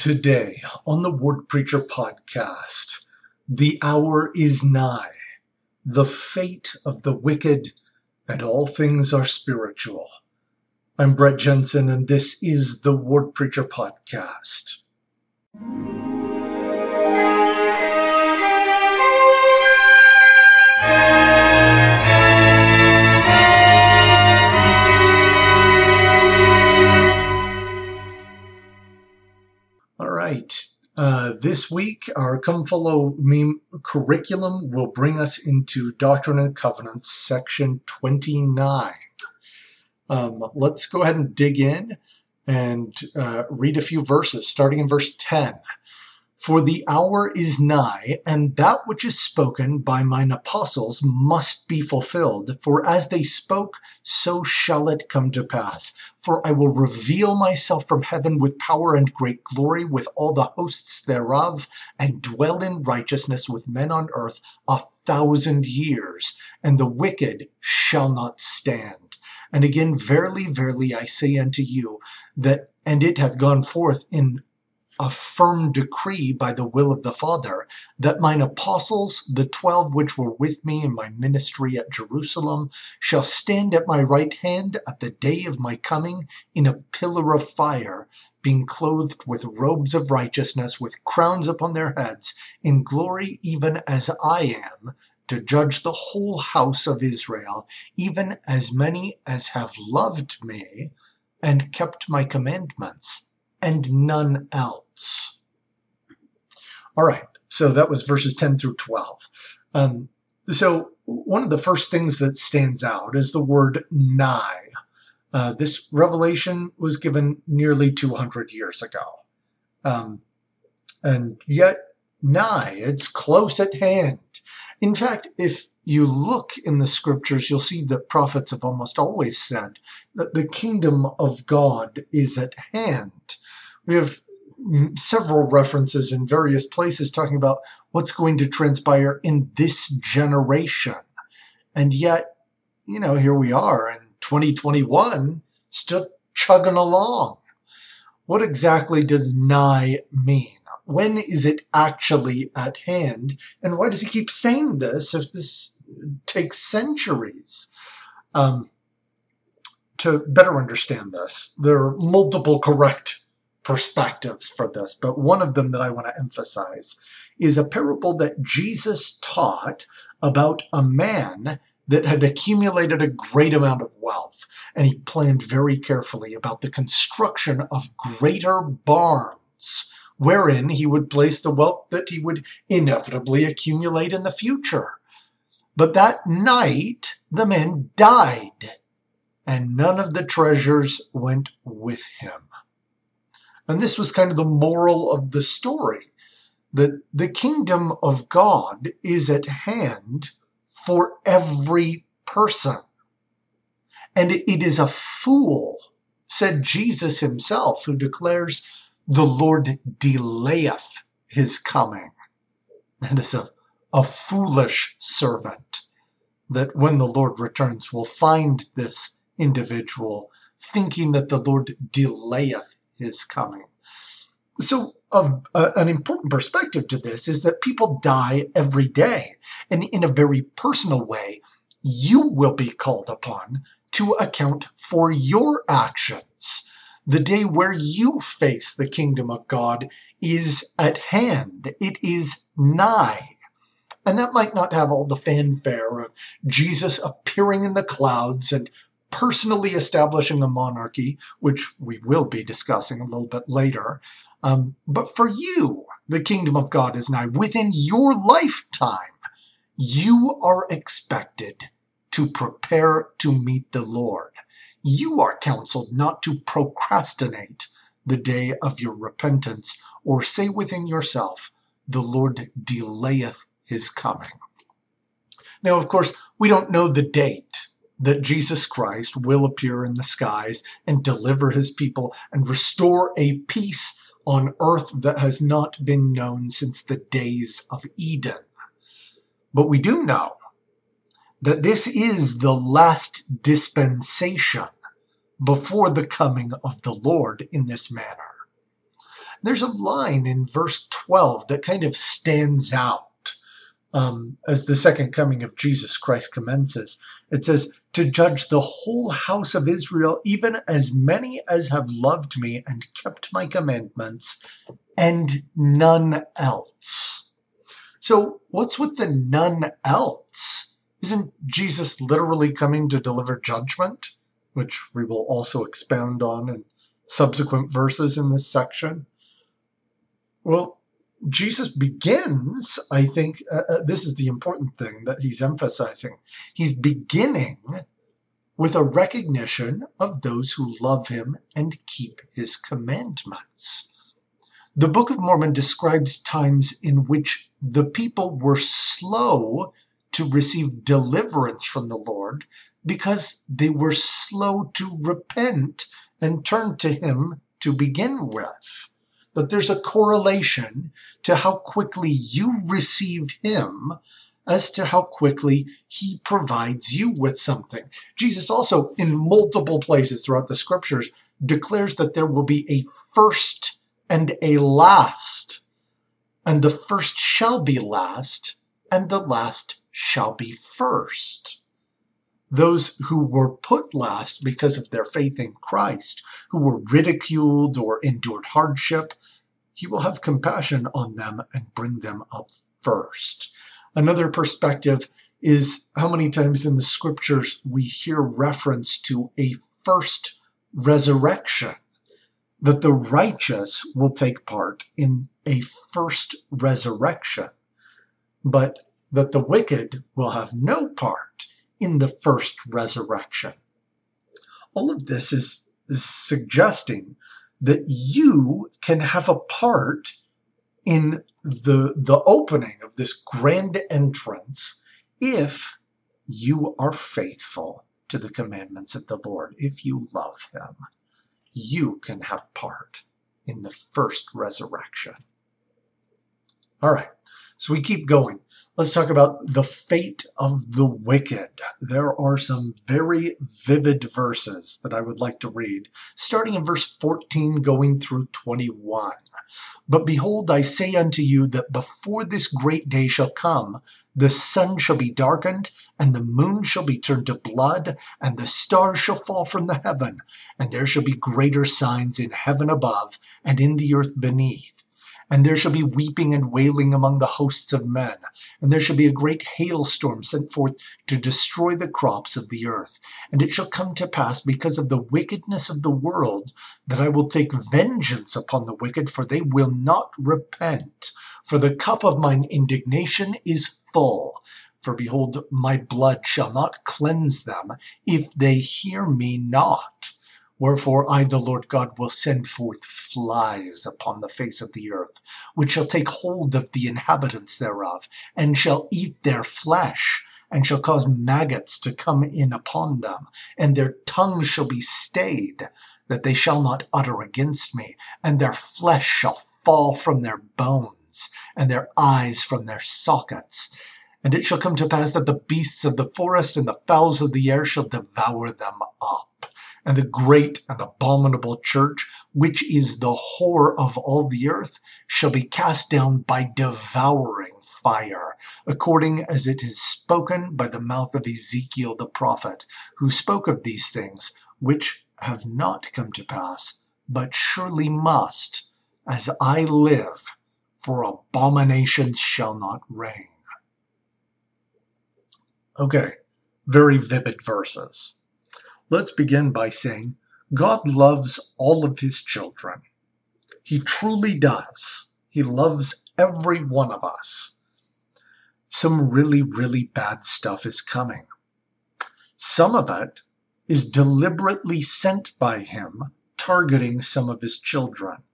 Today on the Word Preacher podcast, the hour is nigh, the fate of the wicked, and all things are spiritual. I'm Brett Jensen, and this is the Word Preacher podcast. Uh, this week, our Come Follow Me curriculum will bring us into Doctrine and Covenants, section 29. Um, let's go ahead and dig in and uh, read a few verses, starting in verse 10. For the hour is nigh, and that which is spoken by mine apostles must be fulfilled. For as they spoke, so shall it come to pass. For I will reveal myself from heaven with power and great glory, with all the hosts thereof, and dwell in righteousness with men on earth a thousand years, and the wicked shall not stand. And again, verily, verily, I say unto you, that, and it hath gone forth in a firm decree by the will of the Father, that mine apostles, the twelve which were with me in my ministry at Jerusalem, shall stand at my right hand at the day of my coming in a pillar of fire, being clothed with robes of righteousness, with crowns upon their heads, in glory even as I am, to judge the whole house of Israel, even as many as have loved me and kept my commandments and none else. All right, so that was verses 10 through 12. Um, so, one of the first things that stands out is the word nigh. Uh, this revelation was given nearly 200 years ago. Um, and yet, nigh, it's close at hand. In fact, if you look in the scriptures, you'll see that prophets have almost always said that the kingdom of God is at hand. We have several references in various places talking about what's going to transpire in this generation. And yet, you know, here we are in 2021, still chugging along. What exactly does nigh mean? When is it actually at hand? And why does he keep saying this if this takes centuries? Um, to better understand this, there are multiple correct perspectives for this, but one of them that I want to emphasize is a parable that Jesus taught about a man that had accumulated a great amount of wealth, and he planned very carefully about the construction of greater barns wherein he would place the wealth that he would inevitably accumulate in the future. But that night, the man died, and none of the treasures went with him. And this was kind of the moral of the story that the kingdom of God is at hand for every person. And it is a fool, said Jesus himself, who declares, The Lord delayeth his coming. That is a, a foolish servant that when the Lord returns will find this individual thinking that the Lord delayeth his coming. So, of uh, an important perspective to this is that people die every day, and in a very personal way, you will be called upon to account for your actions. The day where you face the kingdom of God is at hand, it is nigh. And that might not have all the fanfare of Jesus appearing in the clouds and personally establishing a monarchy, which we will be discussing a little bit later. Um, but for you, the kingdom of God is nigh. Within your lifetime, you are expected to prepare to meet the Lord. You are counseled not to procrastinate the day of your repentance, or say within yourself, The Lord delayeth his coming. Now, of course, we don't know the date that Jesus Christ will appear in the skies and deliver his people and restore a peace on earth that has not been known since the days of Eden. But we do know that this is the last dispensation before the coming of the Lord in this manner. There's a line in verse 12 that kind of stands out um, as the second coming of Jesus Christ commences. It says, To judge the whole house of Israel, even as many as have loved me and kept my commandments, and none else. So, what's with the none else? Isn't Jesus literally coming to deliver judgment, which we will also expound on in subsequent verses in this section? Well, Jesus begins, I think, uh, uh, this is the important thing that he's emphasizing. He's beginning with a recognition of those who love him and keep his commandments. The Book of Mormon describes times in which the people were slow to receive deliverance from the Lord because they were slow to repent and turn to him to begin with that there's a correlation to how quickly you receive Him as to how quickly He provides you with something. Jesus also, in multiple places throughout the scriptures, declares that there will be a first and a last, and the first shall be last, and the last shall be first those who were put last because of their faith in Christ, who were ridiculed or endured hardship, he will have compassion on them and bring them up first. Another perspective is how many times in the scriptures we hear reference to a first resurrection, that the righteous will take part in a first resurrection, but that the wicked will have no part in the first resurrection. All of this is, is suggesting that you can have a part in the, the opening of this grand entrance if you are faithful to the commandments of the Lord, if you love Him. You can have part in the first resurrection. All right. So we keep going. Let's talk about the fate of the wicked. There are some very vivid verses that I would like to read, starting in verse 14 going through 21. But behold, I say unto you that before this great day shall come, the sun shall be darkened, and the moon shall be turned to blood, and the stars shall fall from the heaven, and there shall be greater signs in heaven above and in the earth beneath and there shall be weeping and wailing among the hosts of men, and there shall be a great hailstorm sent forth to destroy the crops of the earth. And it shall come to pass, because of the wickedness of the world, that I will take vengeance upon the wicked, for they will not repent. For the cup of mine indignation is full. For behold, my blood shall not cleanse them, if they hear me not. Wherefore I, the Lord God, will send forth flies upon the face of the earth, which shall take hold of the inhabitants thereof, and shall eat their flesh, and shall cause maggots to come in upon them, and their tongues shall be stayed, that they shall not utter against me, and their flesh shall fall from their bones, and their eyes from their sockets. And it shall come to pass that the beasts of the forest and the fowls of the air shall devour them up and the great and abominable church, which is the whore of all the earth, shall be cast down by devouring fire, according as it is spoken by the mouth of Ezekiel the prophet, who spoke of these things, which have not come to pass, but surely must, as I live, for abominations shall not reign. Okay, very vivid verses. Let's begin by saying God loves all of his children. He truly does. He loves every one of us. Some really, really bad stuff is coming. Some of it is deliberately sent by him, targeting some of his children.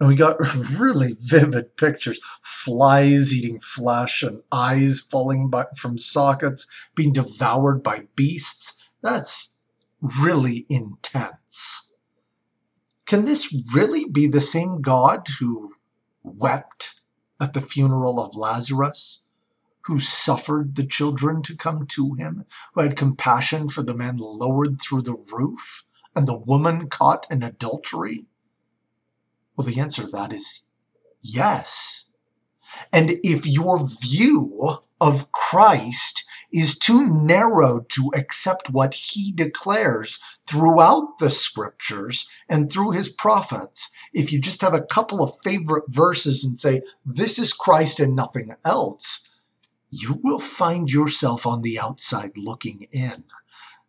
And we got really vivid pictures flies eating flesh and eyes falling from sockets, being devoured by beasts. That's really intense. Can this really be the same God who wept at the funeral of Lazarus, who suffered the children to come to him, who had compassion for the man lowered through the roof and the woman caught in adultery? Well, the answer to that is yes. And if your view of Christ is too narrow to accept what he declares throughout the scriptures and through his prophets, if you just have a couple of favorite verses and say, this is Christ and nothing else, you will find yourself on the outside looking in.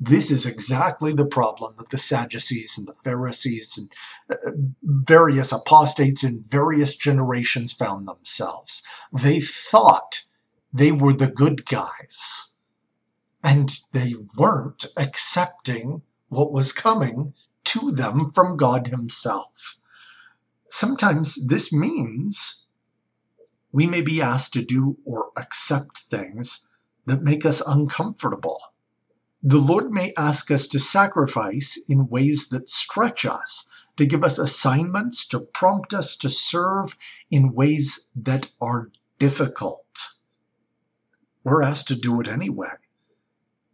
This is exactly the problem that the Sadducees and the Pharisees and uh, various apostates in various generations found themselves. They thought they were the good guys, and they weren't accepting what was coming to them from God Himself. Sometimes this means we may be asked to do or accept things that make us uncomfortable the Lord may ask us to sacrifice in ways that stretch us, to give us assignments, to prompt us to serve in ways that are difficult. We're asked to do it anyway.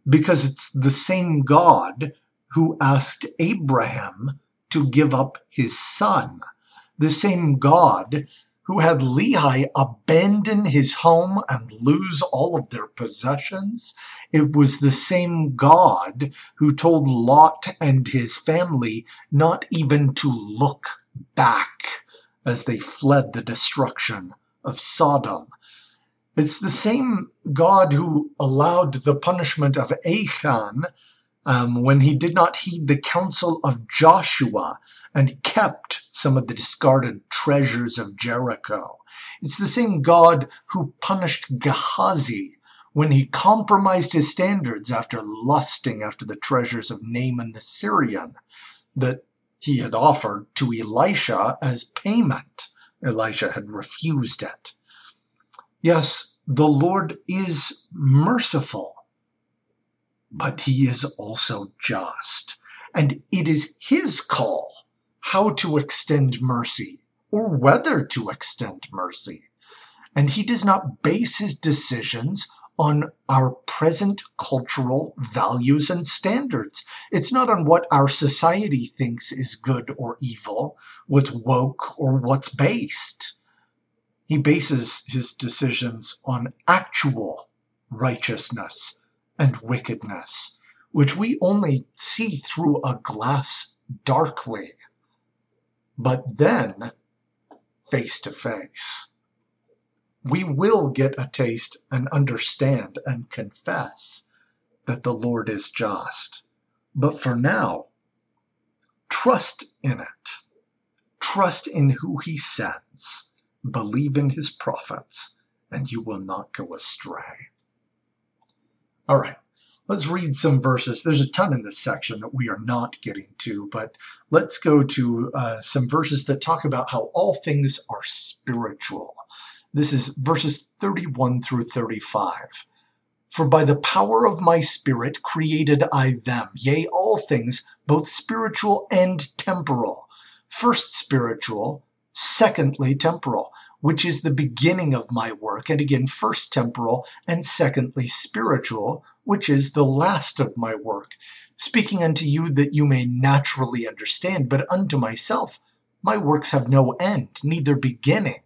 Because it's the same God who asked Abraham to give up his son. The same God who had Lehi abandon his home and lose all of their possessions. It was the same God who told Lot and his family not even to look back as they fled the destruction of Sodom. It's the same God who allowed the punishment of Achan um, when he did not heed the counsel of Joshua and kept some of the discarded treasures of Jericho. It's the same God who punished Gehazi when he compromised his standards after lusting after the treasures of Naaman the Syrian that he had offered to Elisha as payment. Elisha had refused it. Yes, the Lord is merciful, but he is also just. And it is his call how to extend mercy or whether to extend mercy. And he does not base his decisions on our present cultural values and standards. It's not on what our society thinks is good or evil, what's woke or what's based. He bases his decisions on actual righteousness and wickedness, which we only see through a glass darkly but then face to face. We will get a taste and understand and confess that the Lord is just. But for now, trust in it. Trust in who he sends. Believe in his prophets, and you will not go astray. All right. Let's read some verses. There's a ton in this section that we are not getting to, but let's go to uh, some verses that talk about how all things are spiritual. This is verses 31 through 35. For by the power of my Spirit created I them, yea, all things, both spiritual and temporal. First spiritual, secondly temporal, which is the beginning of my work, and again, first temporal, and secondly spiritual, which is the last of my work, speaking unto you that you may naturally understand, but unto myself my works have no end, neither beginning.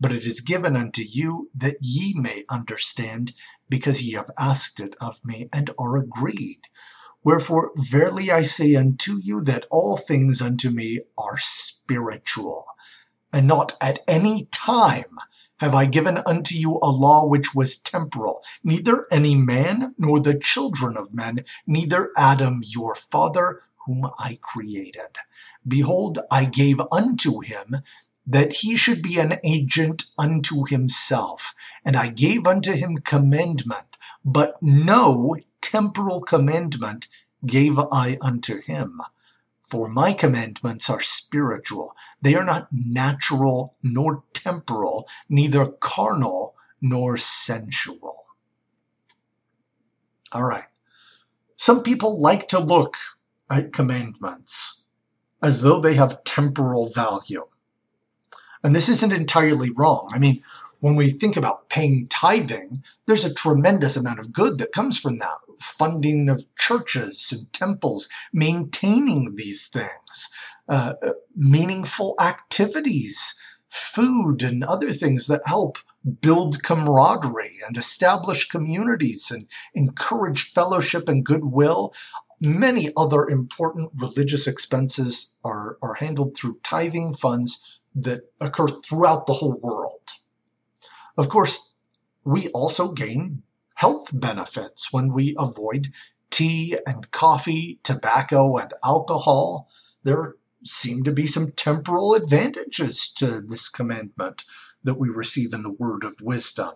But it is given unto you that ye may understand, because ye have asked it of me, and are agreed. Wherefore, verily I say unto you that all things unto me are spiritual and not at any time have I given unto you a law which was temporal, neither any man nor the children of men, neither Adam your father, whom I created. Behold, I gave unto him that he should be an agent unto himself, and I gave unto him commandment, but no temporal commandment gave I unto him for my commandments are spiritual. They are not natural nor temporal, neither carnal nor sensual. All right. Some people like to look at commandments as though they have temporal value. And this isn't entirely wrong. I mean, when we think about paying tithing, there's a tremendous amount of good that comes from that funding of churches and temples, maintaining these things. uh, meaningful activities, food, and other things that help build camaraderie and establish communities and encourage fellowship and goodwill. Many other important religious expenses are, are handled through tithing funds that occur throughout the whole world. Of course, we also gain health benefits when we avoid tea and coffee, tobacco and alcohol. There seem to be some temporal advantages to this commandment that we receive in the word of wisdom.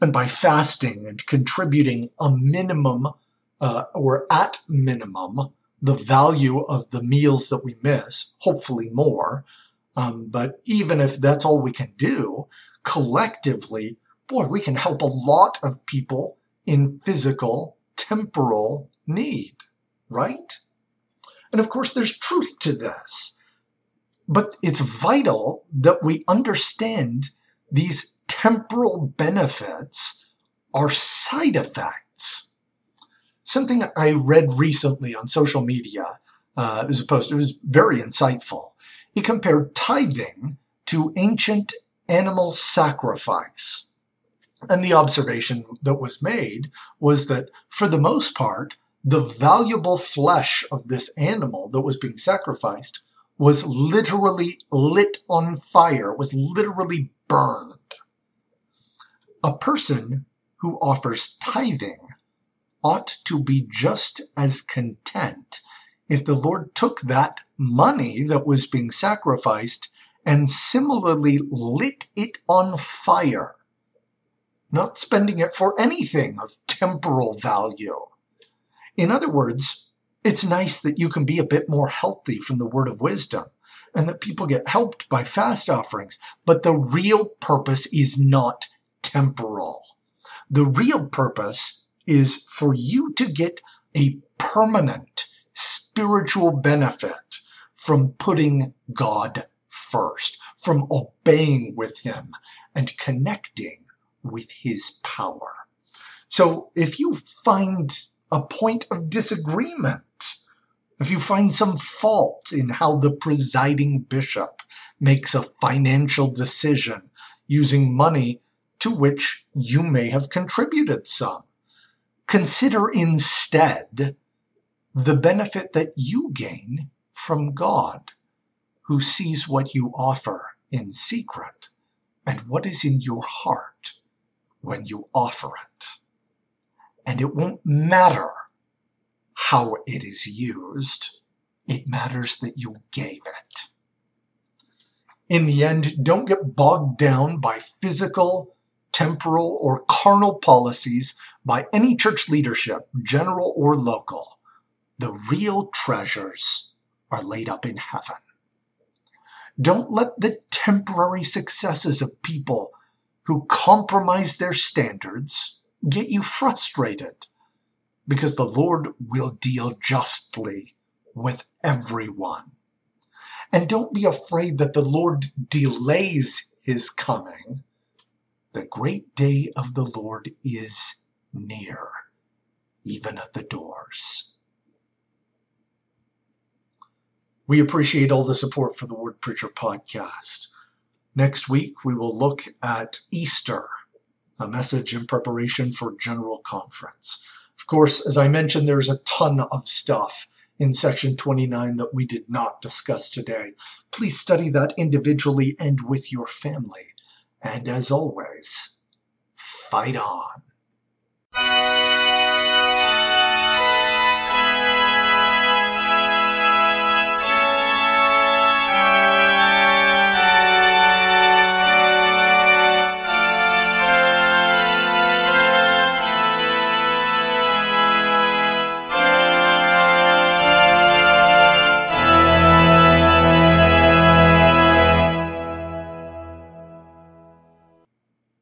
And by fasting and contributing a minimum uh, or at minimum the value of the meals that we miss, hopefully more. Um, but even if that's all we can do, collectively, boy, we can help a lot of people in physical, temporal need, right? And of course, there's truth to this. But it's vital that we understand these temporal benefits are side effects. Something I read recently on social media, uh, it was a post, it was very insightful. He compared tithing to ancient animal sacrifice. And the observation that was made was that for the most part, the valuable flesh of this animal that was being sacrificed was literally lit on fire, was literally burned. A person who offers tithing ought to be just as content if the Lord took that money that was being sacrificed and similarly lit it on fire, not spending it for anything of temporal value. In other words, it's nice that you can be a bit more healthy from the word of wisdom and that people get helped by fast offerings. But the real purpose is not temporal. The real purpose is for you to get a permanent spiritual benefit from putting God first, from obeying with Him and connecting with His power. So if you find a point of disagreement if you find some fault in how the presiding bishop makes a financial decision using money to which you may have contributed some, consider instead the benefit that you gain from God, who sees what you offer in secret and what is in your heart when you offer it. And it won't matter how it is used. It matters that you gave it. In the end, don't get bogged down by physical, temporal, or carnal policies by any church leadership, general or local. The real treasures are laid up in heaven. Don't let the temporary successes of people who compromise their standards get you frustrated because the Lord will deal justly with everyone. And don't be afraid that the Lord delays his coming. The great day of the Lord is near, even at the doors. We appreciate all the support for the Word Preacher podcast. Next week, we will look at Easter, a message in preparation for General Conference. Of course, as I mentioned, there's a ton of stuff in section 29 that we did not discuss today. Please study that individually and with your family. And as always, fight on.